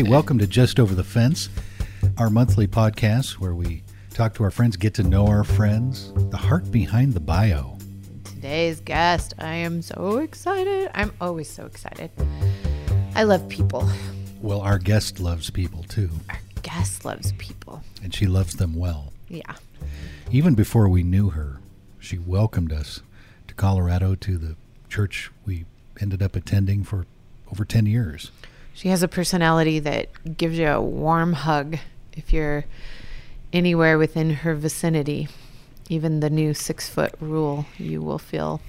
Hey, welcome to Just Over the Fence, our monthly podcast where we talk to our friends, get to know our friends, the heart behind the bio. Today's guest, I am so excited. I'm always so excited. I love people. Well, our guest loves people too, Our guest loves people. and she loves them well. Yeah. Even before we knew her, she welcomed us to Colorado to the church we ended up attending for over 10 years. She has a personality that gives you a warm hug if you're anywhere within her vicinity. Even the new six foot rule, you will feel.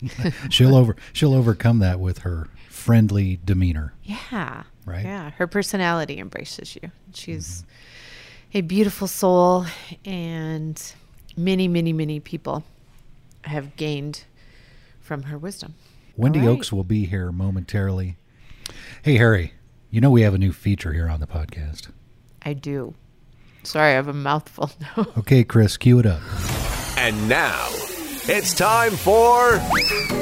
She'll over she'll overcome that with her friendly demeanor. Yeah. Right. Yeah. Her personality embraces you. She's mm-hmm. a beautiful soul, and many, many, many people have gained from her wisdom. Wendy right. Oaks will be here momentarily. Hey Harry, you know we have a new feature here on the podcast. I do. Sorry, I have a mouthful now. Okay, Chris, cue it up. And now, it's time for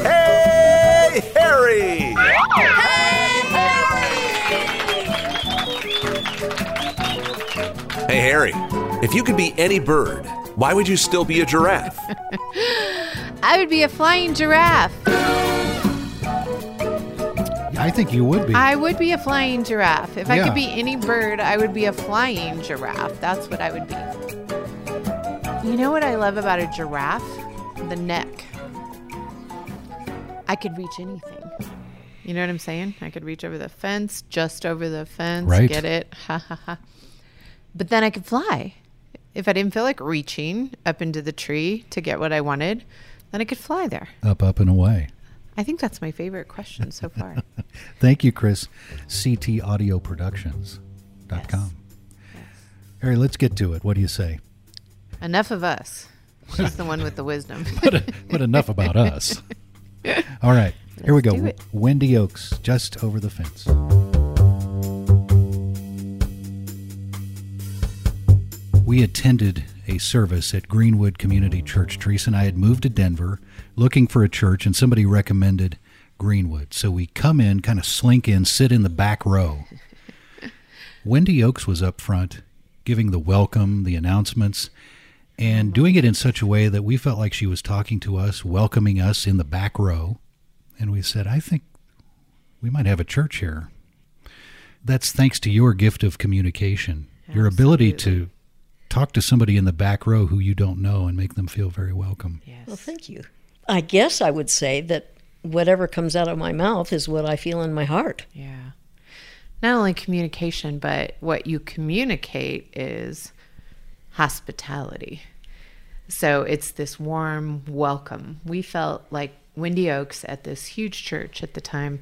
Hey Harry! Hey Harry, if you could be any bird, why would you still be a giraffe? I would be a flying giraffe. I think you would be. I would be a flying giraffe. If I could be any bird, I would be a flying giraffe. That's what I would be. You know what I love about a giraffe? The neck. I could reach anything. You know what I'm saying? I could reach over the fence, just over the fence, Right. get it. Ha ha ha. But then I could fly. If I didn't feel like reaching up into the tree to get what I wanted, then I could fly there. up, up, and away. I think that's my favorite question so far. Thank you, Chris. CTAudioproductions.com. Harry, let's get to it. What do you say? Enough of us. She's the one with the wisdom. But, but enough about us. All right, here we go. Wendy Oaks, just over the fence. We attended a service at Greenwood Community Church. Teresa and I had moved to Denver looking for a church, and somebody recommended Greenwood. So we come in, kind of slink in, sit in the back row. Wendy Oaks was up front, giving the welcome, the announcements, and doing it in such a way that we felt like she was talking to us, welcoming us in the back row. And we said, I think we might have a church here. That's thanks to your gift of communication, your ability to talk to somebody in the back row who you don't know and make them feel very welcome. Yes. Well, thank you. I guess I would say that whatever comes out of my mouth is what I feel in my heart. Yeah. Not only communication, but what you communicate is hospitality. So it's this warm welcome. We felt like Wendy Oaks at this huge church at the time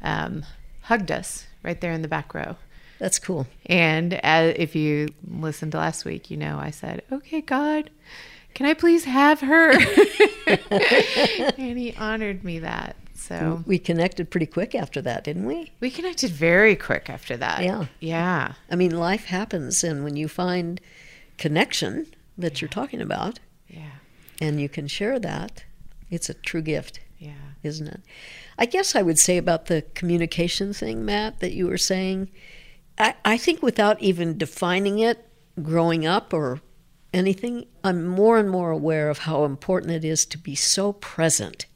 um, hugged us right there in the back row. That's cool. And as, if you listened to last week, you know I said, "Okay, God, can I please have her?" and He honored me that. So We connected pretty quick after that, didn't we? we connected very quick after that. Yeah. yeah, I mean, life happens, and when you find connection that you're talking about yeah, and you can share that, it's a true gift, yeah. isn't it? I guess I would say about the communication thing, Matt, that you were saying, I, I think without even defining it growing up or anything, I'm more and more aware of how important it is to be so present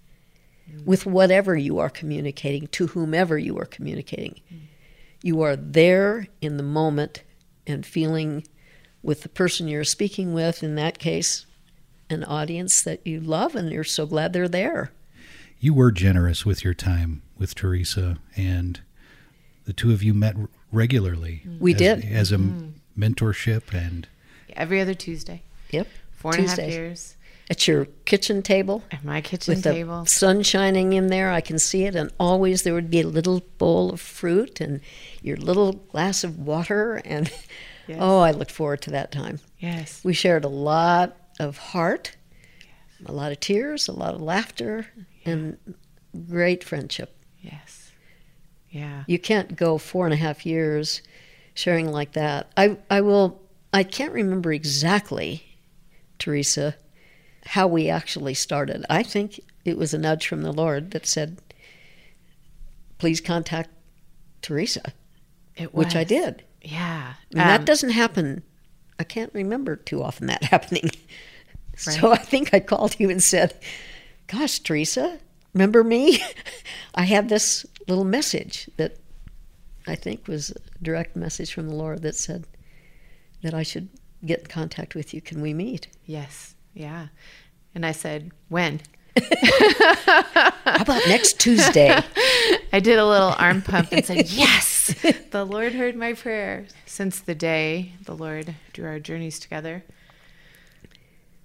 with whatever you are communicating to whomever you are communicating. You are there in the moment and feeling with the person you're speaking with, in that case, an audience that you love and you're so glad they're there. You were generous with your time with Teresa, and the two of you met regularly. We as, did. as a mm-hmm. mentorship, and Every other Tuesday, Yep. four and a half Tuesdays. years At your kitchen table at my kitchen with table. the sun shining in there, I can see it, and always there would be a little bowl of fruit and your little glass of water, and Yes. oh, I looked forward to that time. Yes, We shared a lot of heart, a lot of tears, a lot of laughter, and great friendship. yes, yeah. You can't go four and a half years sharing like that. I, I will, I can't remember exactly, Teresa, how we actually started. I think it was a nudge from the Lord that said, please contact Teresa. It which I did. Yeah. And that Um, doesn't happen. I can't remember too often that happening. So I think I called you and said, Gosh, Teresa, remember me? I had this little message that I think was a direct message from the Lord that said that I should get in contact with you. Can we meet? Yes. Yeah. And I said, when? How about next Tuesday? I did a little arm pump and said, Yes, the Lord heard my prayer. Since the day the Lord drew our journeys together.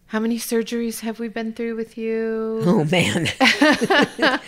How many surgeries have we been through with you? Oh, man.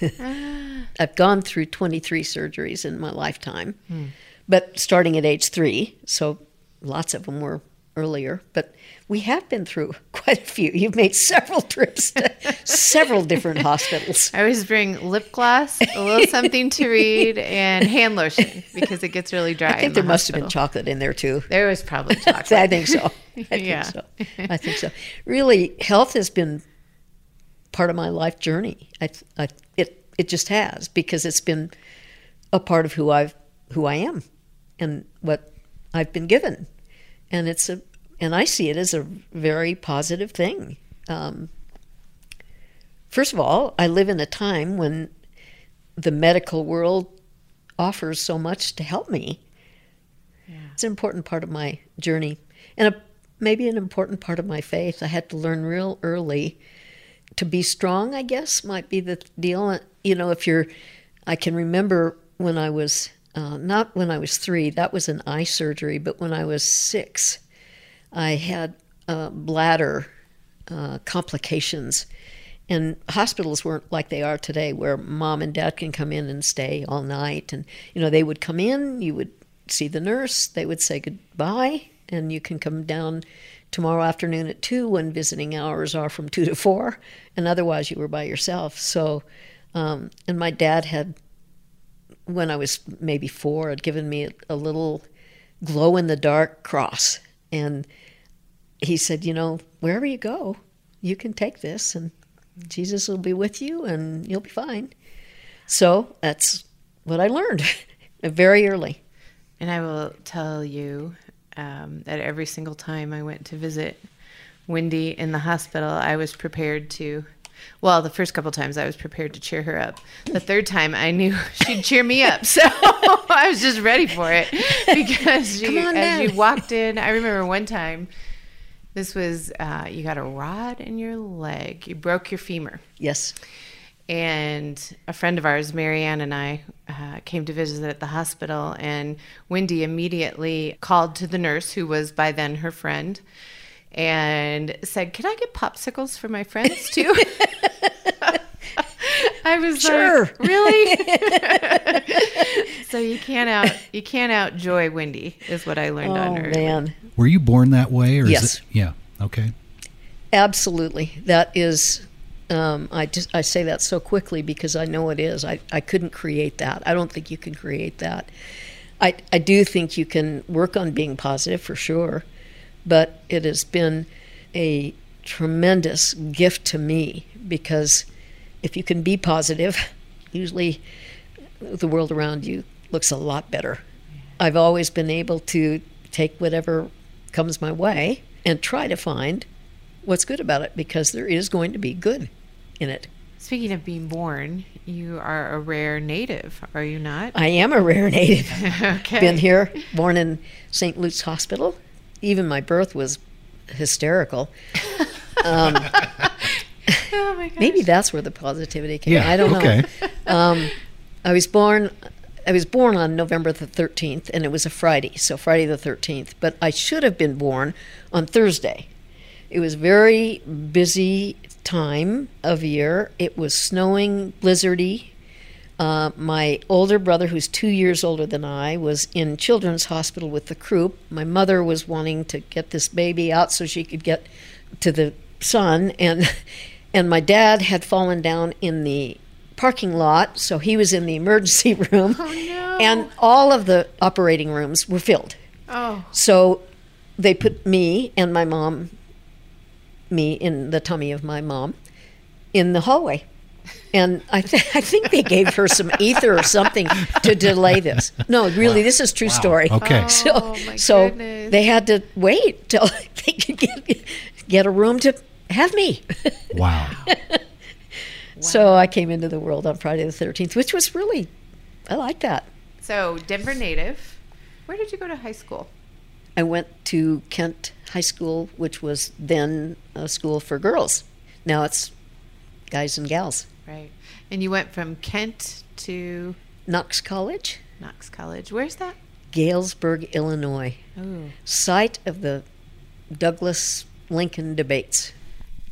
I've gone through 23 surgeries in my lifetime, hmm. but starting at age three, so lots of them were earlier. But we have been through quite a few. You've made several trips to several different hospitals. I always bring lip gloss, a little something to read, and hand lotion because it gets really dry. I think there must have been chocolate in there too. There was probably chocolate. I think so. I think Yeah. so. I think so. Really, health has been part of my life journey. I, I, it it just has because it's been a part of who I've who I am and what I've been given, and it's a and I see it as a very positive thing. Um, first of all, I live in a time when the medical world offers so much to help me. It's an important part of my journey, and a, maybe an important part of my faith. I had to learn real early to be strong. I guess might be the deal. You know, if you're, I can remember when I was uh, not when I was three. That was an eye surgery, but when I was six, I had uh, bladder uh, complications. And hospitals weren't like they are today, where mom and dad can come in and stay all night. And, you know, they would come in, you would see the nurse, they would say goodbye, and you can come down tomorrow afternoon at 2 when visiting hours are from 2 to 4. And otherwise, you were by yourself. So, um, and my dad had, when I was maybe four, had given me a, a little glow in the dark cross. And he said, You know, wherever you go, you can take this and Jesus will be with you and you'll be fine. So that's what I learned very early. And I will tell you um, that every single time I went to visit Wendy in the hospital, I was prepared to. Well, the first couple times I was prepared to cheer her up. The third time I knew she'd cheer me up, so I was just ready for it because on as you walked in, I remember one time. This was uh, you got a rod in your leg. You broke your femur Yes. And a friend of ours, Marianne, and I uh, came to visit at the hospital. And Wendy immediately called to the nurse, who was by then her friend, and said, "Can I get popsicles for my friends too?" I was Sure. like, "Really?" so you can't out you can't outjoy Wendy, is what I learned Oh, on her. man. Were you born that way, or Yes. is it? Yeah. Okay. Absolutely. That is, um, I, just, I say that so quickly because I know it is. I, I couldn't create that. I don't think you can create that. I, I do think you can work on being positive for sure, but it has been a tremendous gift to me because if you can be positive, usually the world around you looks a lot better. I've always been able to take whatever comes my way and try to find what's good about it because there is going to be good in it. Speaking of being born, you are a rare native, are you not? I am a rare native. okay. Been here, born in St. Luke's Hospital. Even my birth was hysterical. Um, Oh my gosh. maybe that's where the positivity came. Yeah. I don't know. okay. Um, I was born. I was born on November the 13th, and it was a Friday, so Friday the 13th. But I should have been born on Thursday. It was very busy time of year. It was snowing, blizzardy. Uh, my older brother, who's two years older than I, was in Children's Hospital with the croup. My mother was wanting to get this baby out so she could get to the sun, and and my dad had fallen down in the parking lot, so he was in the emergency room, Oh, no. and all of the operating rooms were filled. Oh, So they put me and my mom, me in the tummy of my mom, in the hallway. And I, th- I think they gave her some ether or something to delay this. No, really, this is true story. Okay. Oh, So, my so goodness. they had to wait till they could get, get a room to have me. Wow. So I came into the world on Friday the 13th, which was really, I like that. So Denver native. Where did you go to high school? I went to Kent High School, which was then a school for girls. Now it's guys and gals. Right. And you went from Kent to Knox College, Knox College. Where's that? Galesburg, Illinois, Oh. site of the Douglas Lincoln debates.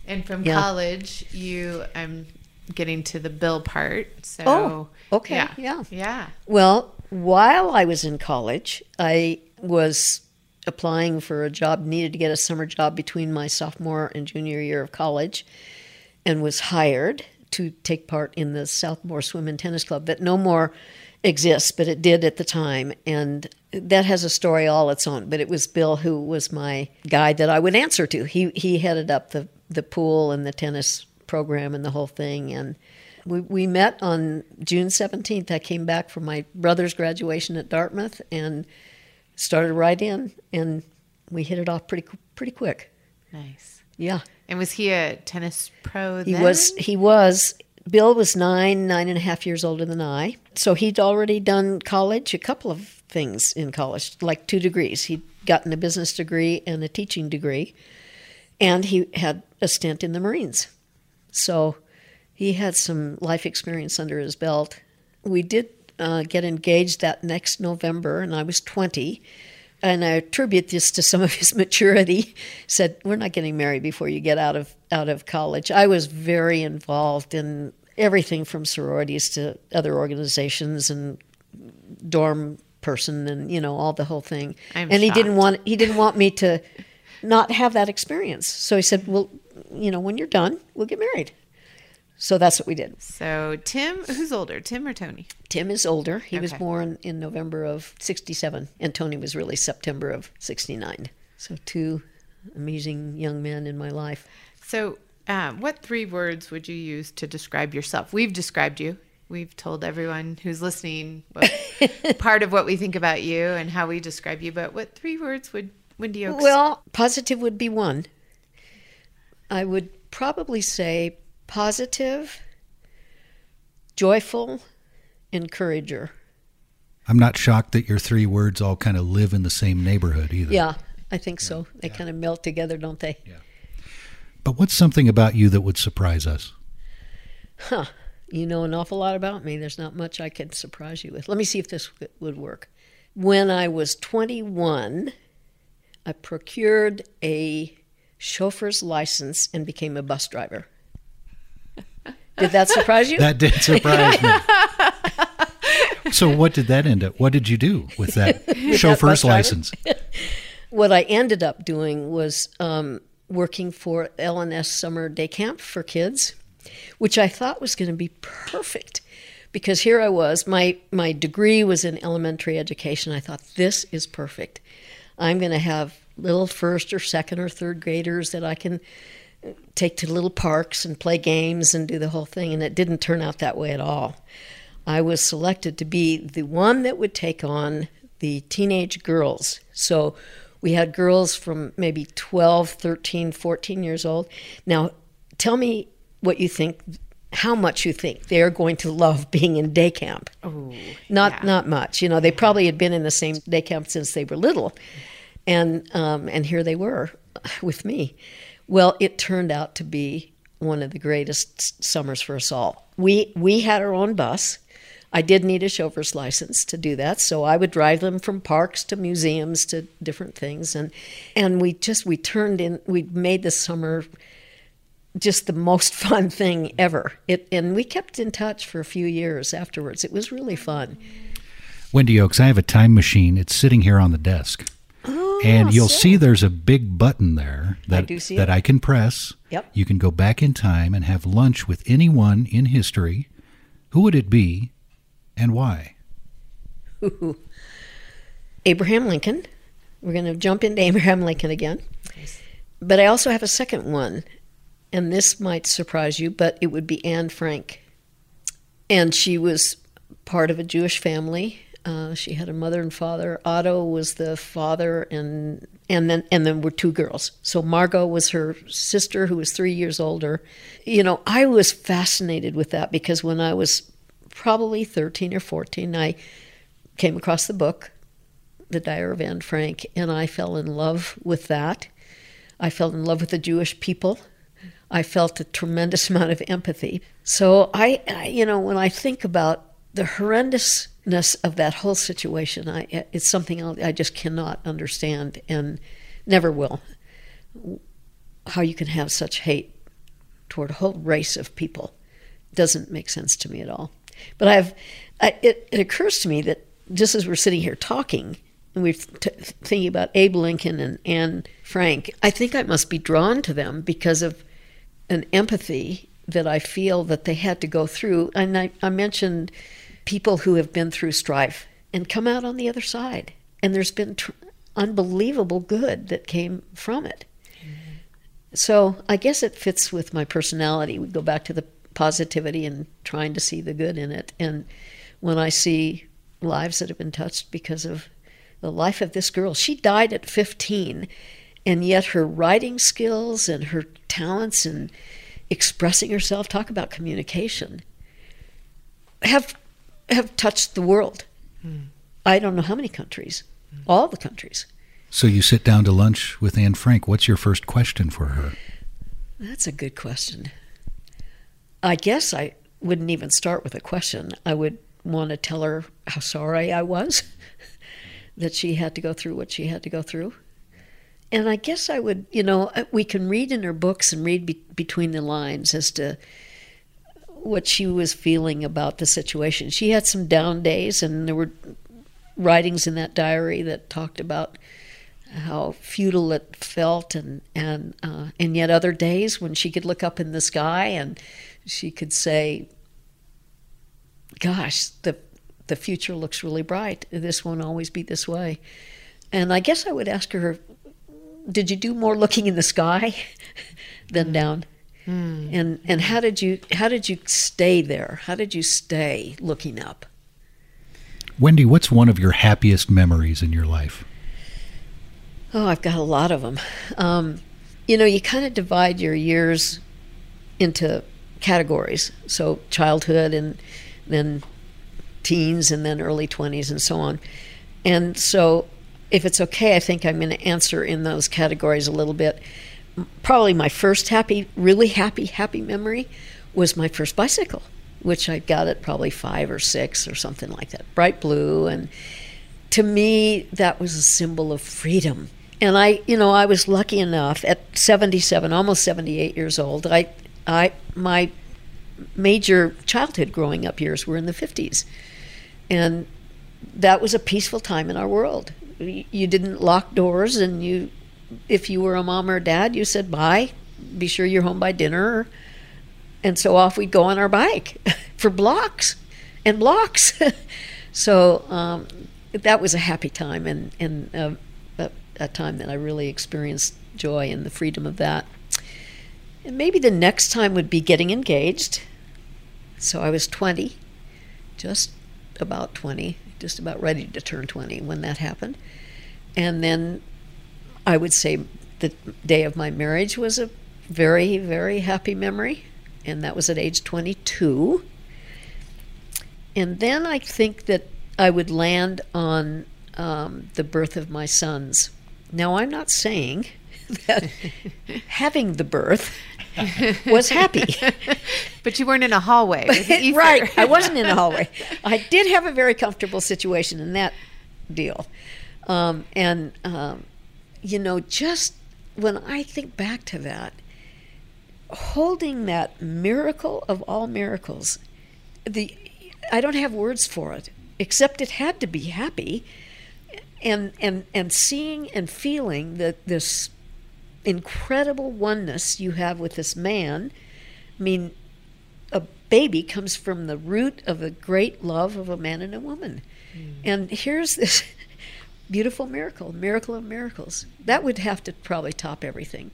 And from Yeah. college, you I'm getting to the bill part. So Oh, okay, yeah. Yeah. Well, while I was in college, I was applying for a job, needed to get a summer job between my sophomore and junior year of college, and was hired to take part in the Southmore Swim and Tennis Club that no more exists, but it did at the time. And that has a story all its own. But it was Bill who was my guy that I would answer to. He he headed up the, the pool and the tennis program and the whole thing. And we, we met on June 17th. I came back from my brother's graduation at Dartmouth and started right in, and we hit it off pretty pretty quick. Nice. Yeah, And was he a tennis pro he was. He was. Bill was nine, nine and a half years older than I, so he'd already done college, a couple of things in college, like two degrees. He'd gotten a business degree and a teaching degree, and he had a stint in the Marines. So he had some life experience under his belt. We did uh, get engaged that next November, and I was 20. And I attribute this to some of his maturity. Said, "We're not getting married before you get out of out of college." I was very involved in everything from sororities to other organizations and dorm person, and you know all the whole thing. I'm and he didn't want he didn't want me to not have that experience. So he said, "Well, you know, when you're done, we'll get married." So that's what we did. So Tim, who's older, Tim or Tony? Tim is older. He was born in November of 67, and Tony was really September of 69. So, two amazing young men in my life. So, um, what three words would you use to describe yourself? We've described you. We've told everyone who's listening what, part of what we think about you and how we describe you. But what three words would Wendy Oaks? Well, positive would be one. I would probably say positive, joyful, encourager. I'm not shocked that your three words all kind of live in the same neighborhood either. Yeah, I think so. They kind of melt together, don't they? Yeah. But what's something about you that would surprise us? Huh. You know an awful lot about me. There's not much I can surprise you with. Let me see if this would work. When I was 21, I procured a chauffeur's license and became a bus driver. Did that surprise you? That did surprise me. so what did that end up? What did you do with that chauffeur's driver? license? what I ended up doing was um, working for LNS Summer Day Camp for kids, which I thought was going to be perfect because here I was. My my degree was in elementary education. I thought this is perfect. I'm going to have little first or second or third graders that I can take to little parks and play games and do the whole thing. And it didn't turn out that way at all. I was selected to be the one that would take on the teenage girls. So we had girls from maybe 12, 13, 14 years old. Now, tell me what you think, how much you think they're going to love being in day camp. Oh, Not yeah. not much. You know, they probably had been in the same day camp since they were little, and um, and here they were with me. Well, it turned out to be one of the greatest summers for us all. We we had our own bus. I did need a chauffeur's license to do that, so I would drive them from parks to museums to different things, and and we just we turned in. We made the summer just the most fun thing ever. It and we kept in touch for a few years afterwards. It was really fun. Wendy Oaks, I have a time machine. It's sitting here on the desk. And you'll so- see there's a big button there that, do see that. I can press. Yep. You can go back in time and have lunch with anyone in history. Who would it be and why? Abraham Lincoln. We're going to jump into Abraham Lincoln again. But I also have a second one, and this might surprise you, but it would be Anne Frank. and she was part of a Jewish family. Uh, she had a mother and father. Otto was the father, and and then and then were two girls. So Margot was her sister, who was three years older. You know, I was fascinated with that because when I was probably thirteen or fourteen, I came across the book, The Diary of Anne Frank, and I fell in love with that. I fell in love with the Jewish people. I felt a tremendous amount of empathy. So I, I you know, when I think about the horrendousness of that whole situation, I, it's something I just cannot understand and never will. How you can have such hate toward a whole race of people doesn't make sense to me at all. But I've, I, it, it occurs to me that just as we're sitting here talking, and we're t- thinking about Abe Lincoln and Anne Frank, I think I must be drawn to them because of an empathy that I feel that they had to go through. And I, I mentioned people who have been through strife and come out on the other side. And there's been tr- unbelievable good that came from it. Mm-hmm. So I guess it fits with my personality. We go back to the positivity and trying to see the good in it. And when I see lives that have been touched because of the life of this girl, she died at 15 and yet her writing skills and her talents and expressing herself talk about communication have have touched the world. Mm. i don't know how many countries mm. all the countries. So you sit down to lunch with anne frank. What's your first question for her? That's a good question. I guess i wouldn't even start with a question. I would want to tell her how sorry i was that she had to go through what she had to go through. And I guess I would, you know, uh, we can read in her books and read be- between the lines as to what she was feeling about the situation. She had some down days, and there were writings in that diary that talked about how futile it felt, and and uh, and yet other days when she could look up in the sky and she could say, "Gosh, the the future looks really bright. This won't always be this way." And I guess I would ask her did you do more looking in the sky than down? Mm. And and how did you how did you stay there? How did you stay looking up? Wendy, what's one of your happiest memories in your life? Oh, I've got a lot of them. Um, you know, you kind of divide your years into categories. So childhood and then teens and then early 20s and so on. And so if it's okay, I think I'm going to answer in those categories a little bit. Probably my first happy, really happy, happy memory was my first bicycle, which I got at probably five or six or something like that, bright blue. And to me, that was a symbol of freedom. And I, you know, I was lucky enough at 77, almost 78 years old. I, I, my major childhood growing up years were in the 50s. And that was a peaceful time in our world you didn't lock doors and you if you were a mom or a dad you said bye. Be sure you're home by dinner. And so off we'd go on our bike for blocks and blocks. So um, that was a happy time and, and uh, a, a time that i really experienced joy and the freedom of that. And maybe the next time would be getting engaged. So i was 20 just about 20 just about ready to turn 20 when that happened. And then I would say the day of my marriage was a very, very happy memory, and that was at age 22. And then I think that I would land on um, the birth of my sons. Now, I'm not saying that having the birth was happy. but you weren't in a hallway. right. I wasn't in a hallway. I did have a very comfortable situation in that deal. Um, and, um, you know, just when I think back to that, holding that miracle of all miracles, the I don't have words for it, except it had to be happy. And, and, and seeing and feeling that this incredible oneness you have with this man. I mean, a baby comes from the root of a great love of a man and a woman. Mm. And here's this beautiful miracle, miracle of miracles. That would have to probably top everything.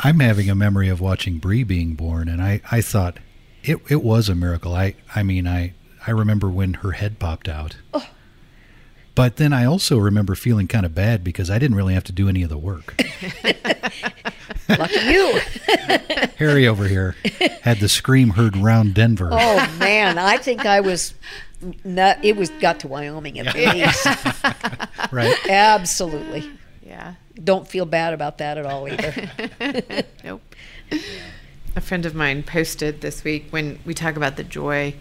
I'm having a memory of watching Bree being born, and I, I thought, It it was a miracle. I I mean I I remember when her head popped out. Oh. But then I also remember feeling kind of bad because I didn't really have to do any of the work. Lucky you. Harry over here had the scream heard round Denver. Oh man, I think I was. Not, it was got to Wyoming at least. Right? Absolutely. Yeah. Don't feel bad about that at all either. Nope. A friend of mine posted this week when we talk about the joy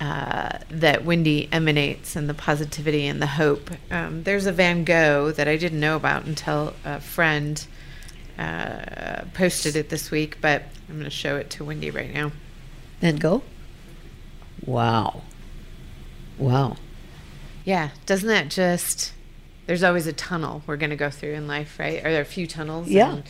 uh, that Wendy emanates and the positivity and the hope. Um, there's a Van Gogh that I didn't know about until a friend uh, posted it this week, but I'm going to show it to Wendy right now. Then go. Wow. Wow. Yeah, doesn't that just? There's always a tunnel we're going to go through in life, right? Are there a few tunnels? Yeah. And,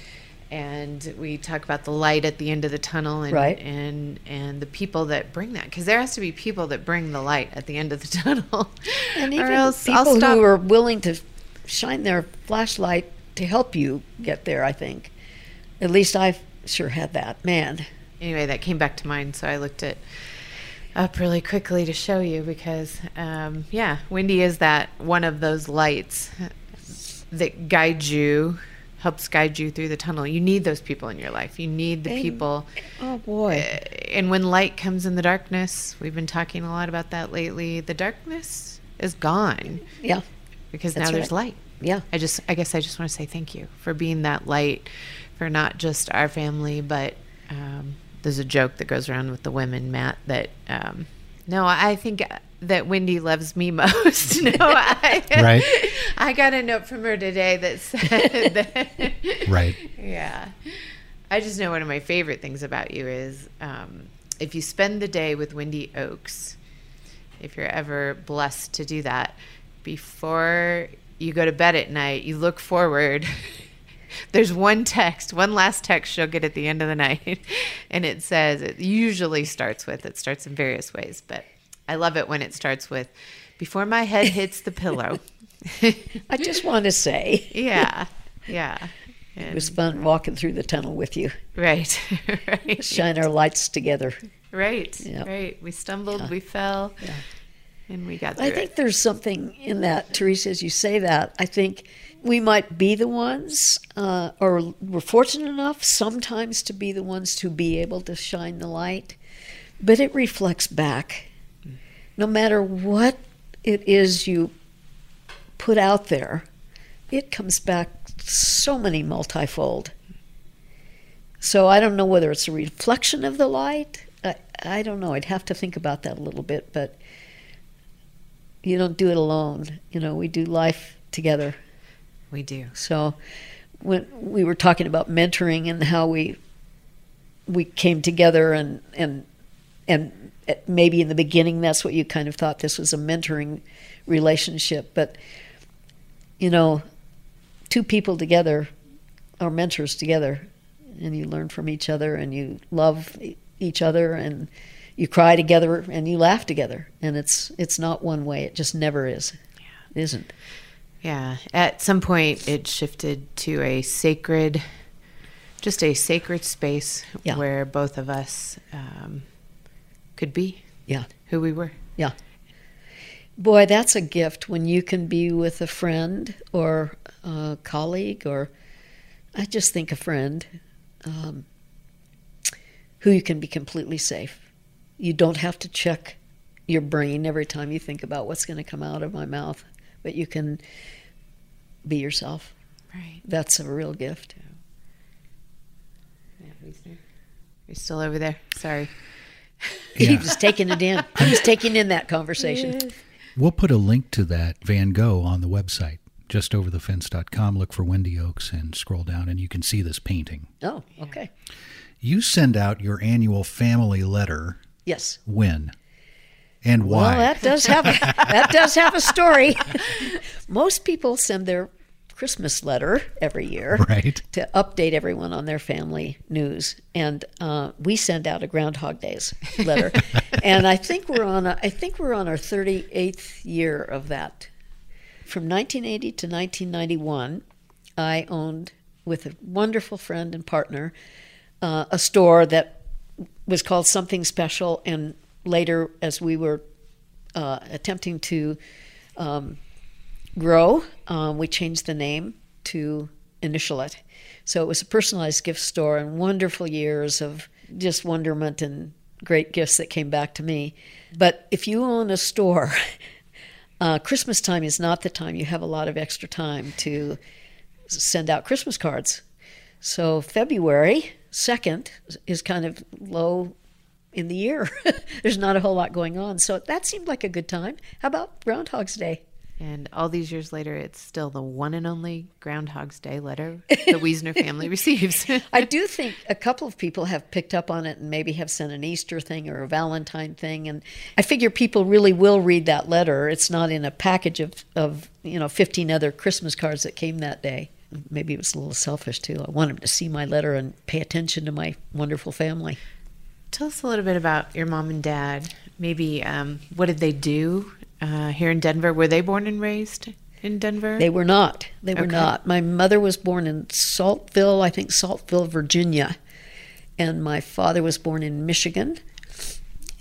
and we talk about the light at the end of the tunnel, and Right. and and the people that bring that, because there has to be people that bring the light at the end of the tunnel, And or even else people who are willing to shine their flashlight to help you get there, I think. At least I've sure had that. Man. anyway, that came back to mind, so I looked it up really quickly to show you because, um, yeah, Wendy is that one of those lights that guides you, helps guide you through the tunnel. You need those people in your life. You need the Amen. people. Oh boy. And when light comes in the darkness, we've been talking a lot about that lately. The darkness is gone Yeah. because That's now there's right. light. Yeah. I just, I guess I just want to say thank you for being that light for not just our family, but um, there's a joke that goes around with the women, Matt, that um, no, I think that Wendy loves me most. no, I, Right. I got a note from her today that said that. Right. Yeah. I just know one of my favorite things about you is um, if you spend the day with Wendy Oaks, if you're ever blessed to do that, before you go to bed at night, you look forward. There's one text, one last text she'll get at the end of the night. And it says, it usually starts with, it starts in various ways, but I love it when it starts with, before my head hits the pillow. I just want to say yeah. Yeah. it was fun walking through the tunnel with you. Right. right. Shine our lights together. Right. Yep. Right. We stumbled, Yeah. we fell, Yeah. And we got I think it. there's something in that, Teresa, as you say that. I think we might be the ones, uh, or we're fortunate enough sometimes to be the ones to be able to shine the light, but it reflects back. No matter what it is you put out there, it comes back so many multifold. So I don't know whether it's a reflection of the light. I, I don't know. I'd have to think about that a little bit, but you don't do it alone. You know, we do life together. We do. So when we were talking about mentoring and how we we came together and and and maybe in the beginning that's what you kind of thought this was a mentoring relationship, but you know, two people together are mentors together and you learn from each other and you love each other and you cry together and you laugh together and it's it's not one way it just never is it isn't Yeah. At some point, it shifted to a sacred, just a sacred space Yeah. where both of us um, could be yeah who we were. Yeah. Boy, that's a gift when you can be with a friend or a colleague, or I just think a friend um, who you can be completely safe. You don't have to check your brain every time you think about what's going to come out of my mouth, but you can be yourself. Right. That's a real gift. Yeah, Wiesner. You're still over there. Sorry. He Yeah. was taking it in. He was taking in that conversation. We'll put a link to that Van Gogh on the website, justoverthefence.com. Look for Wendy Oaks and scroll down, and you can see this painting. Oh, okay. You send out your annual family letter Yes. when and why? Well, that does have a, that does have a story. Most people send their Christmas letter every year right? to update everyone on their family news, and uh, we send out a Groundhog Days letter. and I think we're on a, I think we're on our 38th year of that. From 1980 to 1991, I owned with a wonderful friend and partner uh, a store that was called Something Special, and later, as we were uh, attempting to um, grow, um, we changed the name to Initial It. So it was a personalized gift store and wonderful years of just wonderment and great gifts that came back to me. But if you own a store, uh, Christmas time is not the time you have a lot of extra time to send out Christmas cards. So February 2nd is kind of low in the year. There's not a whole lot going on. So that seemed like a good time. How about Groundhog's Day? And all these years later, it's still the one and only Groundhog's Day letter the Wiesner family receives. I do think a couple of people have picked up on it and maybe have sent an Easter thing or a Valentine thing. And I figure people really will read that letter. It's not in a package of, of you know, 15 other Christmas cards that came that day. Maybe it was a little selfish too. I want them to see my letter and pay attention to my wonderful family. Tell us a little bit about your mom and dad. Maybe um, what did they do uh, here in Denver? Were they born and raised in Denver? They were not. They were Okay. not. My mother was born in Saltville, I think Saltville, Virginia, and my father was born in Michigan,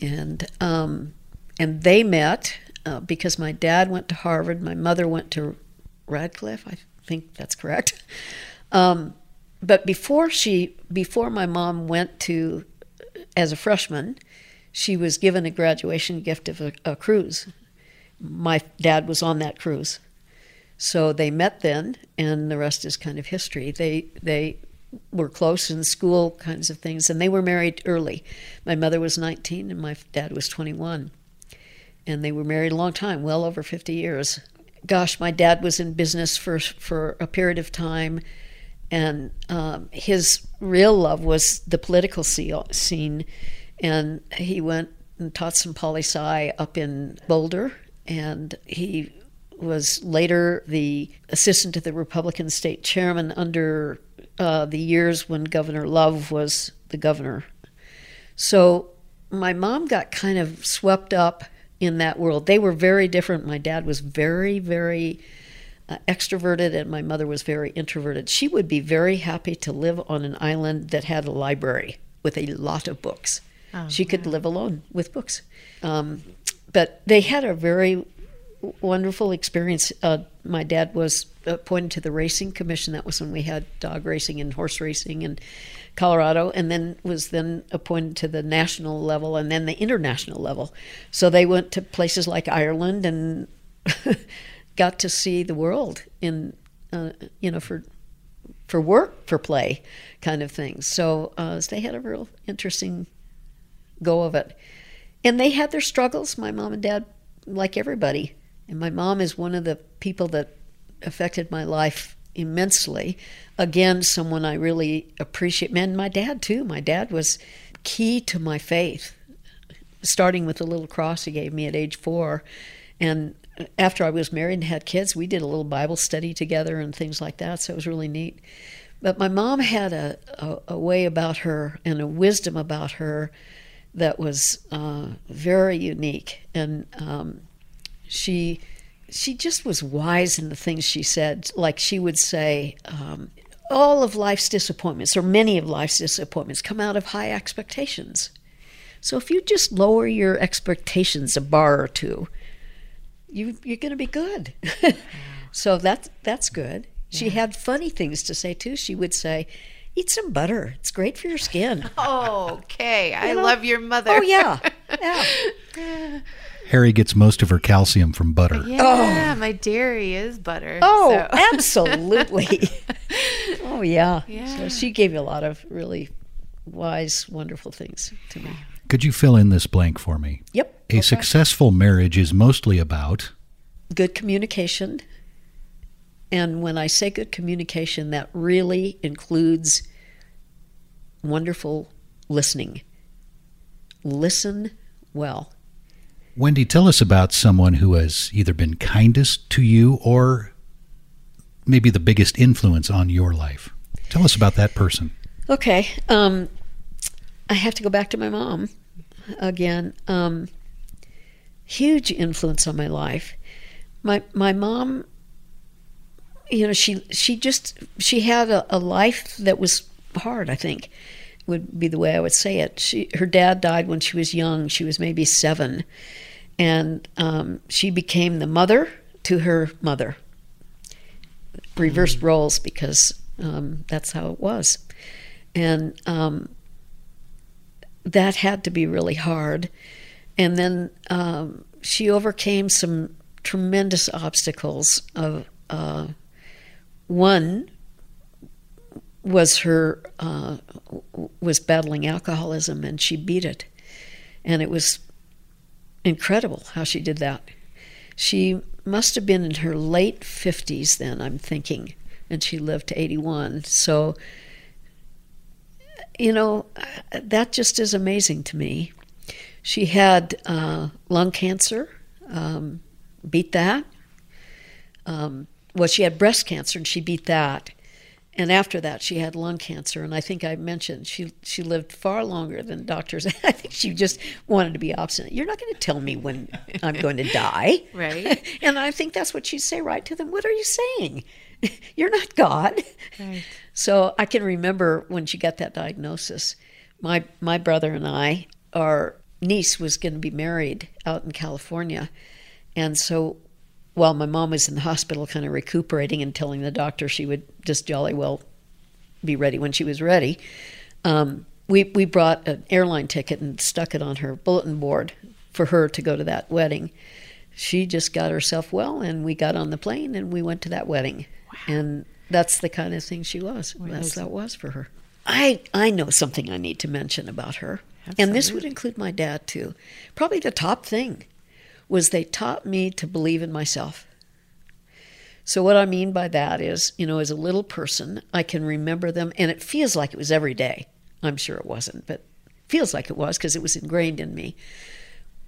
and um, and they met uh, because my dad went to Harvard, my mother went to Radcliffe. I think that's correct. Um, but before she, before my mom went to as a freshman, she was given a graduation gift of a, a cruise. My dad was on that cruise. So they met then, and the rest is kind of history. They they were close in school kinds of things, and they were married early. My mother was 19, and my dad was 21, and they were married a long time, well over 50 years. Gosh, my dad was in business for for a period of time, and um, his real love was the political scene, and he went and taught some poli sci up in Boulder, and he was later the assistant to the Republican state chairman under uh, the years when Governor Love was the governor. So my mom got kind of swept up in that world. They were very different. My dad was very, very uh, extroverted, and my mother was very introverted. She would be very happy to live on an island that had a library with a lot of books. she could live alone with books. Um, but they had a very wonderful experience. Uh, my dad was appointed to the racing commission. That was when we had dog racing and horse racing in Colorado, and then was then appointed to the national level and then the international level. So they went to places like Ireland and got to see the world in, uh, you know, for for work, for play, kind of things. So uh, they had a real interesting go of it. And they had their struggles, my mom and dad, like everybody. And my mom is one of the people that affected my life immensely. Again, someone I really appreciate. Man, my dad, too. My dad was key to my faith, starting with the little cross he gave me at age four. And after I was married and had kids, we did a little Bible study together and things like that. So it was really neat. But my mom had a, a, a way about her and a wisdom about her that was uh, very unique. And um, she she just was wise in the things she said. Like she would say, um, all of life's disappointments, or many of life's disappointments, come out of high expectations. So if you just lower your expectations a bar or two, you you're going to be good. so that's that's good. She had funny things to say too. She would say, "Eat some butter. It's great for your skin." okay, I know? love your mother. oh yeah, yeah. Harry gets most of her calcium from butter. Yeah, oh. my dairy is butter. Oh, so- absolutely. oh yeah. Yeah. So she gave you a lot of really wise, wonderful things to me. Could you fill in this blank for me? Yep. A successful marriage is mostly about Good communication. And when I say good communication, that really includes wonderful listening. Listen well. Wendy, tell us about someone who has either been kindest to you or maybe the biggest influence on your life. Tell us about that person. Okay. Um, I have to go back to my mom again. Um, huge influence on my life. My my mom, you know, she she just she had a, a life that was hard. I think would be the way I would say it. She, her dad died when she was young. She was maybe seven, and um, she became the mother to her mother. Reversed roles because um, that's how it was, and um, that had to be really hard. And then um, she overcame some tremendous obstacles. Of uh, one was her uh, was battling alcoholism, and she beat it, and it was incredible how she did that. She must have been in her late fifties then, I'm thinking, and she lived to 81. So, you know, that just is amazing to me. She had uh, lung cancer, um, beat that. Um, well, she had breast cancer, and she beat that and after that she had lung cancer and i think i mentioned she she lived far longer than doctors. I think she just wanted to be obstinate. You're not going to tell me when i'm going to die. Right. and i think that's what she'd say right to them. What are you saying? You're not god. Right. so i can remember when she got that diagnosis my my brother and i our niece was going to be married out in california. And so while my mom was in the hospital, kind of recuperating and telling the doctor she would just jolly well be ready when she was ready, um, we, we brought an airline ticket and stuck it on her bulletin board for her to go to that wedding. She just got herself well, and we got on the plane and we went to that wedding. And that's the kind of thing she was. That's that was for her. I, I know something I need to mention about her. And this would include my dad, too. Probably the top thing was they taught me to believe in myself. So, what I mean by that is, you know, as a little person, I can remember them, and it feels like it was every day. I'm sure it wasn't, but feels like it was because it was ingrained in me.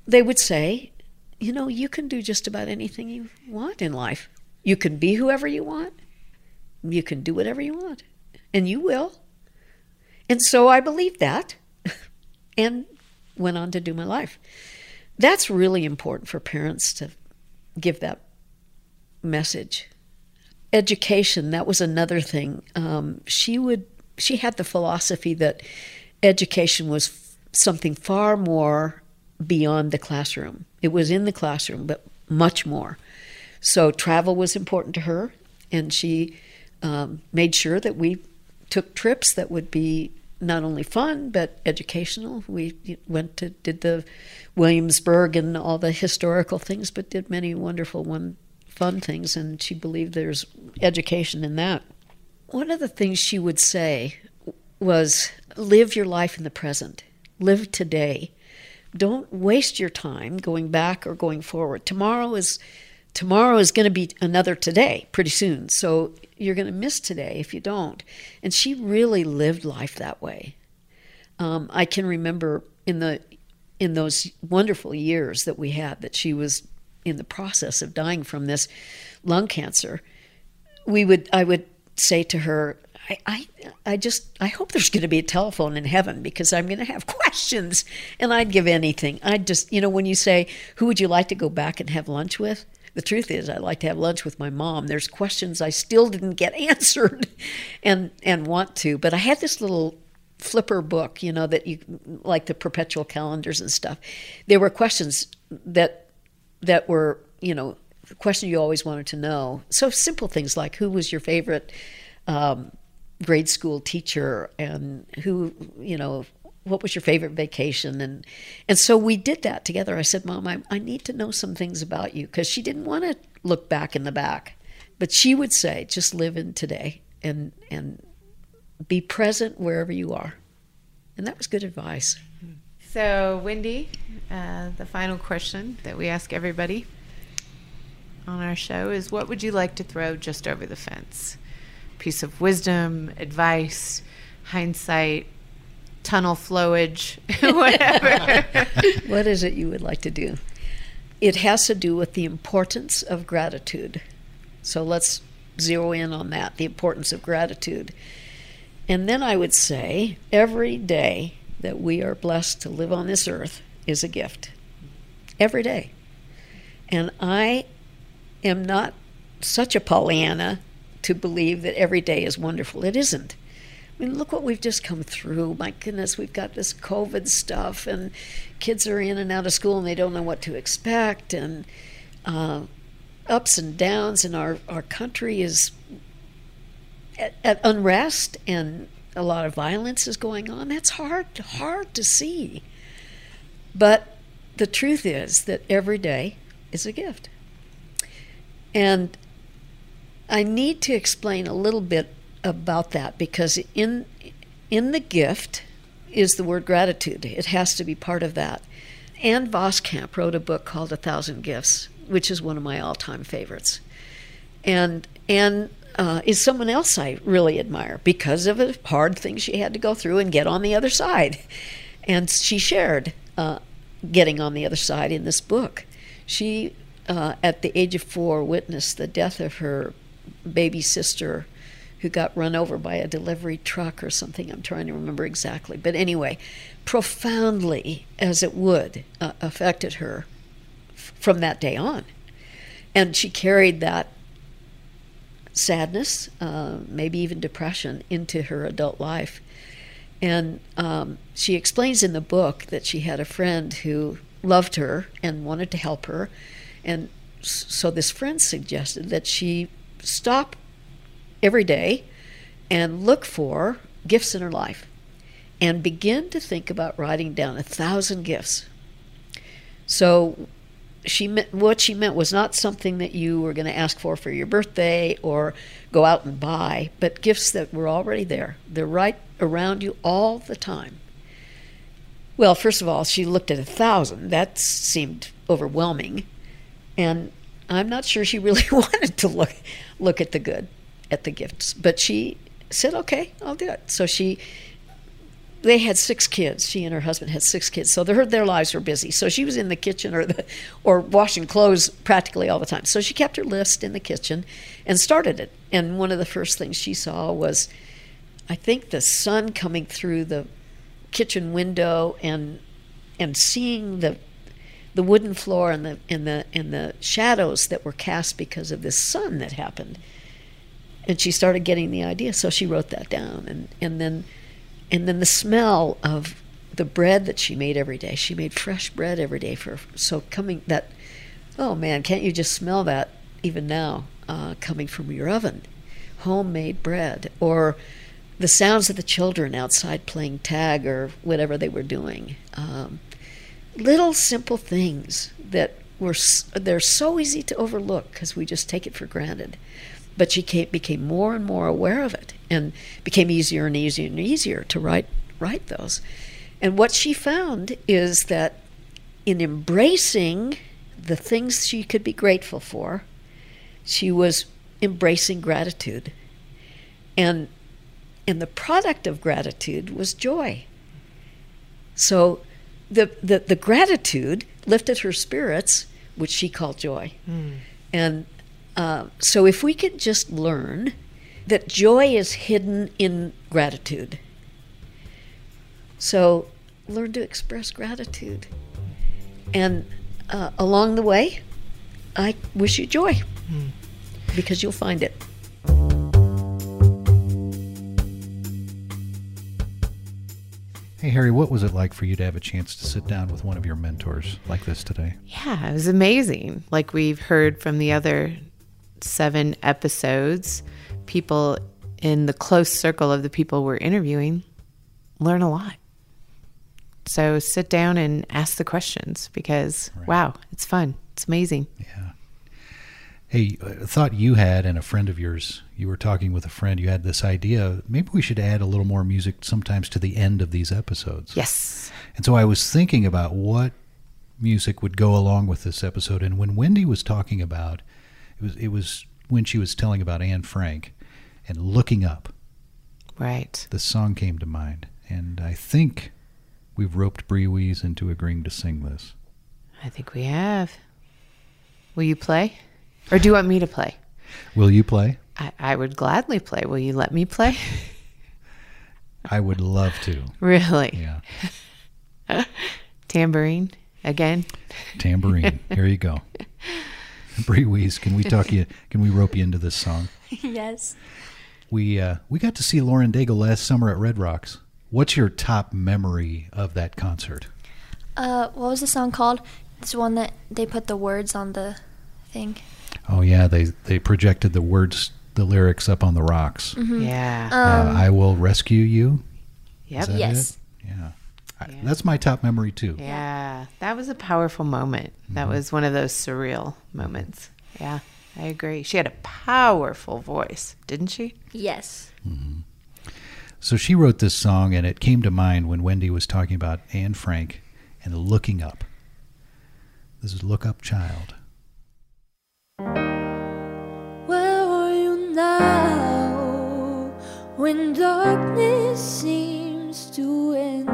They would say, you know, you can do just about anything you want in life. You can be whoever you want. You can do whatever you want, and you will. And so I believed that and went on to do my life. That's really important for parents to give that message. Education, that was another thing. Um, she would she had the philosophy that education was f- something far more beyond the classroom. It was in the classroom, but much more. So travel was important to her, and she um, made sure that we took trips that would be not only fun but educational. We went to did the Williamsburg and all the historical things, but did many wonderful one fun things, and she believed there's education in that. One of the things she would say was live your life in the present. Live today. Don't waste your time going back or going forward. Tomorrow is tomorrow is going to be another today pretty soon. So you're going to miss today if you don't. And she really lived life that way. Um, I can remember in the in those wonderful years that we had that she was in the process of dying from this lung cancer. We would I would say to her, I, I, I just I hope there's going to be a telephone in heaven because I'm going to have questions and I'd give anything. I'd just you know when you say who would you like to go back and have lunch with, the truth is I'd like to have lunch with my mom. There's questions I still didn't get answered and and want to, but I had this little flipper book, you know, that you like the perpetual calendars and stuff. There were questions that that were, you know, questions you always wanted to know. So simple things like who was your favorite um, grade school teacher and who, you know, what was your favorite vacation? And and so we did that together. I said mom i, I need to know some things about you. Because she didn't want to look back in the back but she would say just live in today and and be present wherever you are. And that was good advice. So, Wendy, uh, the final question that we ask everybody on our show is what would you like to throw just over the fence? Piece of wisdom, advice, hindsight, tunnel flowage, whatever. what is it you would like to do? It has to do with the importance of gratitude. So let's zero in on that the importance of gratitude. And then i would say every day that we are blessed to live on this earth is a gift. Every day. And i am not such a pollyanna to believe that every day is wonderful. It isn't I mean, look what we've just come through. My goodness, we've got this COVID stuff, and kids are in and out of school and they don't know what to expect, and uh, ups and downs, and our, our country is at, at unrest, and a lot of violence is going on. That's hard, hard to see. But the truth is that every day is a gift. And I need to explain a little bit about that because in in the gift is the word gratitude. It has to be part of that. Ann Voskamp wrote a book called A Thousand Gifts, which is one of my all-time favorites. And Ann uh, is someone else I really admire because of a hard thing she had to go through and get on the other side. And she shared uh, getting on the other side in this book. She, uh, at the age of four, witnessed the death of her baby sister who got run over by a delivery truck or something. I'm trying to remember exactly. But anyway, profoundly as it would, uh, affected her f- from that day on. And she carried that sadness, uh, maybe even depression, into her adult life. And um, she explains in the book that she had a friend who loved her and wanted to help her. And so this friend suggested that she stop every day and look for gifts in her life and begin to think about writing down a thousand gifts. So she meant, what she meant was not something that you were going to ask for for your birthday or go out and buy, but gifts that were already there. They're right around you all the time. Well, first of all, she looked at a thousand. That seemed overwhelming, and I'm not sure she really wanted to look look at the good, at the gifts. But she said, "Okay, I'll do it." So she they had six kids. She and her husband had six kids, so their their lives were busy. So she was in the kitchen or the or washing clothes practically all the time. So she kept her list in the kitchen and started it. And one of the first things she saw was, I think, the sun coming through the kitchen window and and seeing the the wooden floor and the and the and the shadows that were cast because of this sun that happened. And she started getting the idea, so she wrote that down, and and then and then the smell of the bread that she made every day. She made fresh bread every day for so coming that. Oh man, can't you just smell that even now uh, coming from your oven? Homemade bread, or the sounds of the children outside playing tag or whatever they were doing. Um, little simple things that were they're so easy to overlook because we just take it for granted. But she came, became more and more aware of it, and became easier and easier and easier to write write those. And what she found is that in embracing the things she could be grateful for, she was embracing gratitude. And and the product of gratitude was joy. So the, the, the gratitude lifted her spirits, which she called joy. Mm. And uh, so if we could just learn that joy is hidden in gratitude. So learn to express gratitude. And uh, along the way, I wish you joy mm. because you'll find it. Hey, Harry, what was it like for you to have a chance to sit down with one of your mentors like this today? Yeah, it was amazing. Like we've heard from the other seven episodes, people in the close circle of the people we're interviewing learn a lot. So sit down and ask the questions because, right. wow, it's fun. It's amazing. Yeah. Hey, I thought you had, and a friend of yours, you were talking with a friend, you had this idea. Maybe we should add a little more music sometimes to the end of these episodes. Yes. And so I was thinking about what music would go along with this episode. And when Wendy was talking about, it was, it was when she was telling about Anne Frank and looking up. Right. The song came to mind. And I think we've roped Bree Wees into agreeing to sing this. I think we have. Will you play? Or do you want me to play? Will you play? I, I would gladly play. Will you let me play? I would love to. Really? Yeah. Tambourine again. Tambourine. Here you go. Bree Wees, can we talk you? Can we rope you into this song? yes. We uh, we got to see Lauren Daigle last summer at Red Rocks. What's your top memory of that concert? Uh, what was the song called? It's one that they put the words on the thing. Oh yeah, they they projected the words, the lyrics up on the rocks. Yeah. uh, I will rescue you. yep. Is that Yes. it? Yeah. I, Yeah. That's my top memory too. Yeah, that was a powerful moment. That Mm-hmm. was one of those surreal moments. Yeah, I agree. She had a powerful voice, didn't she? Yes. So she wrote this song, and it came to mind when Wendy was talking about Anne Frank and looking up. This is Look Up Child. Where are you now when darkness seems to end?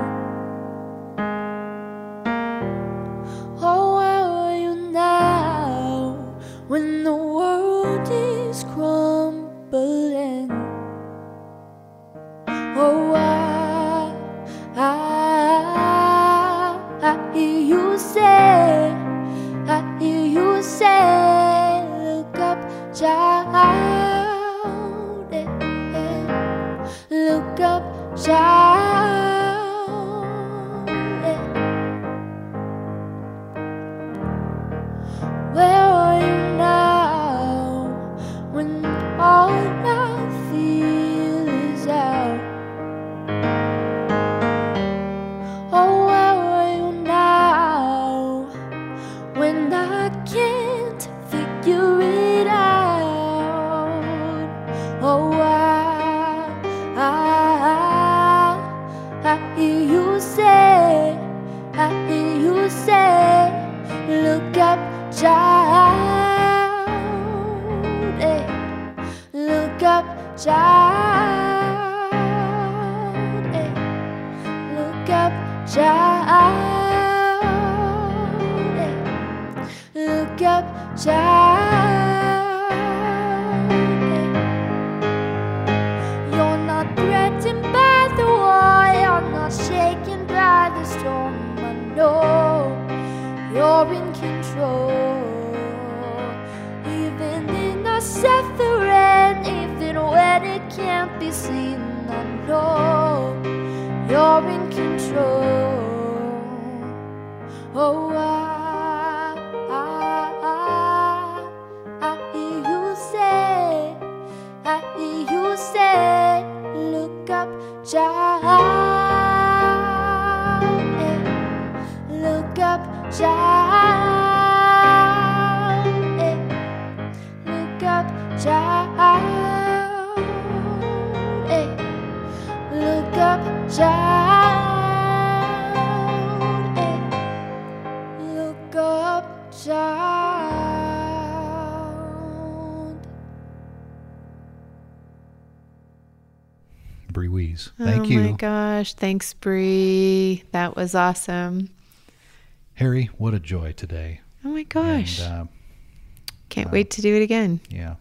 Gosh. Thanks, Bree. That was awesome. Harry, what a joy today. Oh my gosh. And, uh, Can't wait to do it again. yeah.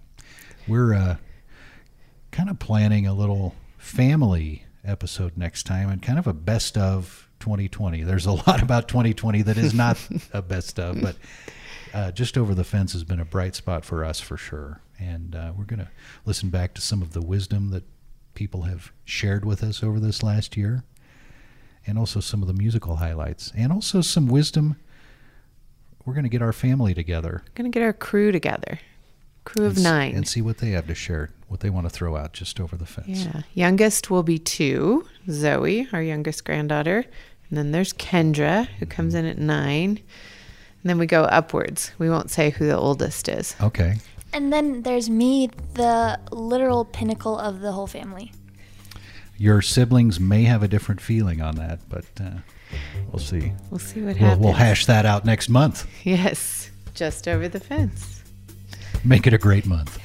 We're uh, kind of planning a little family episode next time and kind of a best of 2020. There's a lot about 2020 that is not a best of, but uh, just over the fence has been a bright spot for us for sure. And uh, we're going to listen back to some of the wisdom that people have shared with us over this last year, and also some of the musical highlights, and also some wisdom. We're going to get our family together We're Gonna get our crew together. Crew of and nine. and see what they have to share, what they want to throw out just over the fence. Yeah. Youngest will be two, Zoe, our youngest granddaughter. And then there's Kendra, who mm-hmm. comes in at nine. And then we go upwards. We won't say who the oldest is. Okay. And then there's me, the literal pinnacle of the whole family. Your siblings may have a different feeling on that, but uh, we'll see. We'll see what We'll, happens. we'll hash that out next month. Yes. Just over the fence. Make it a great month.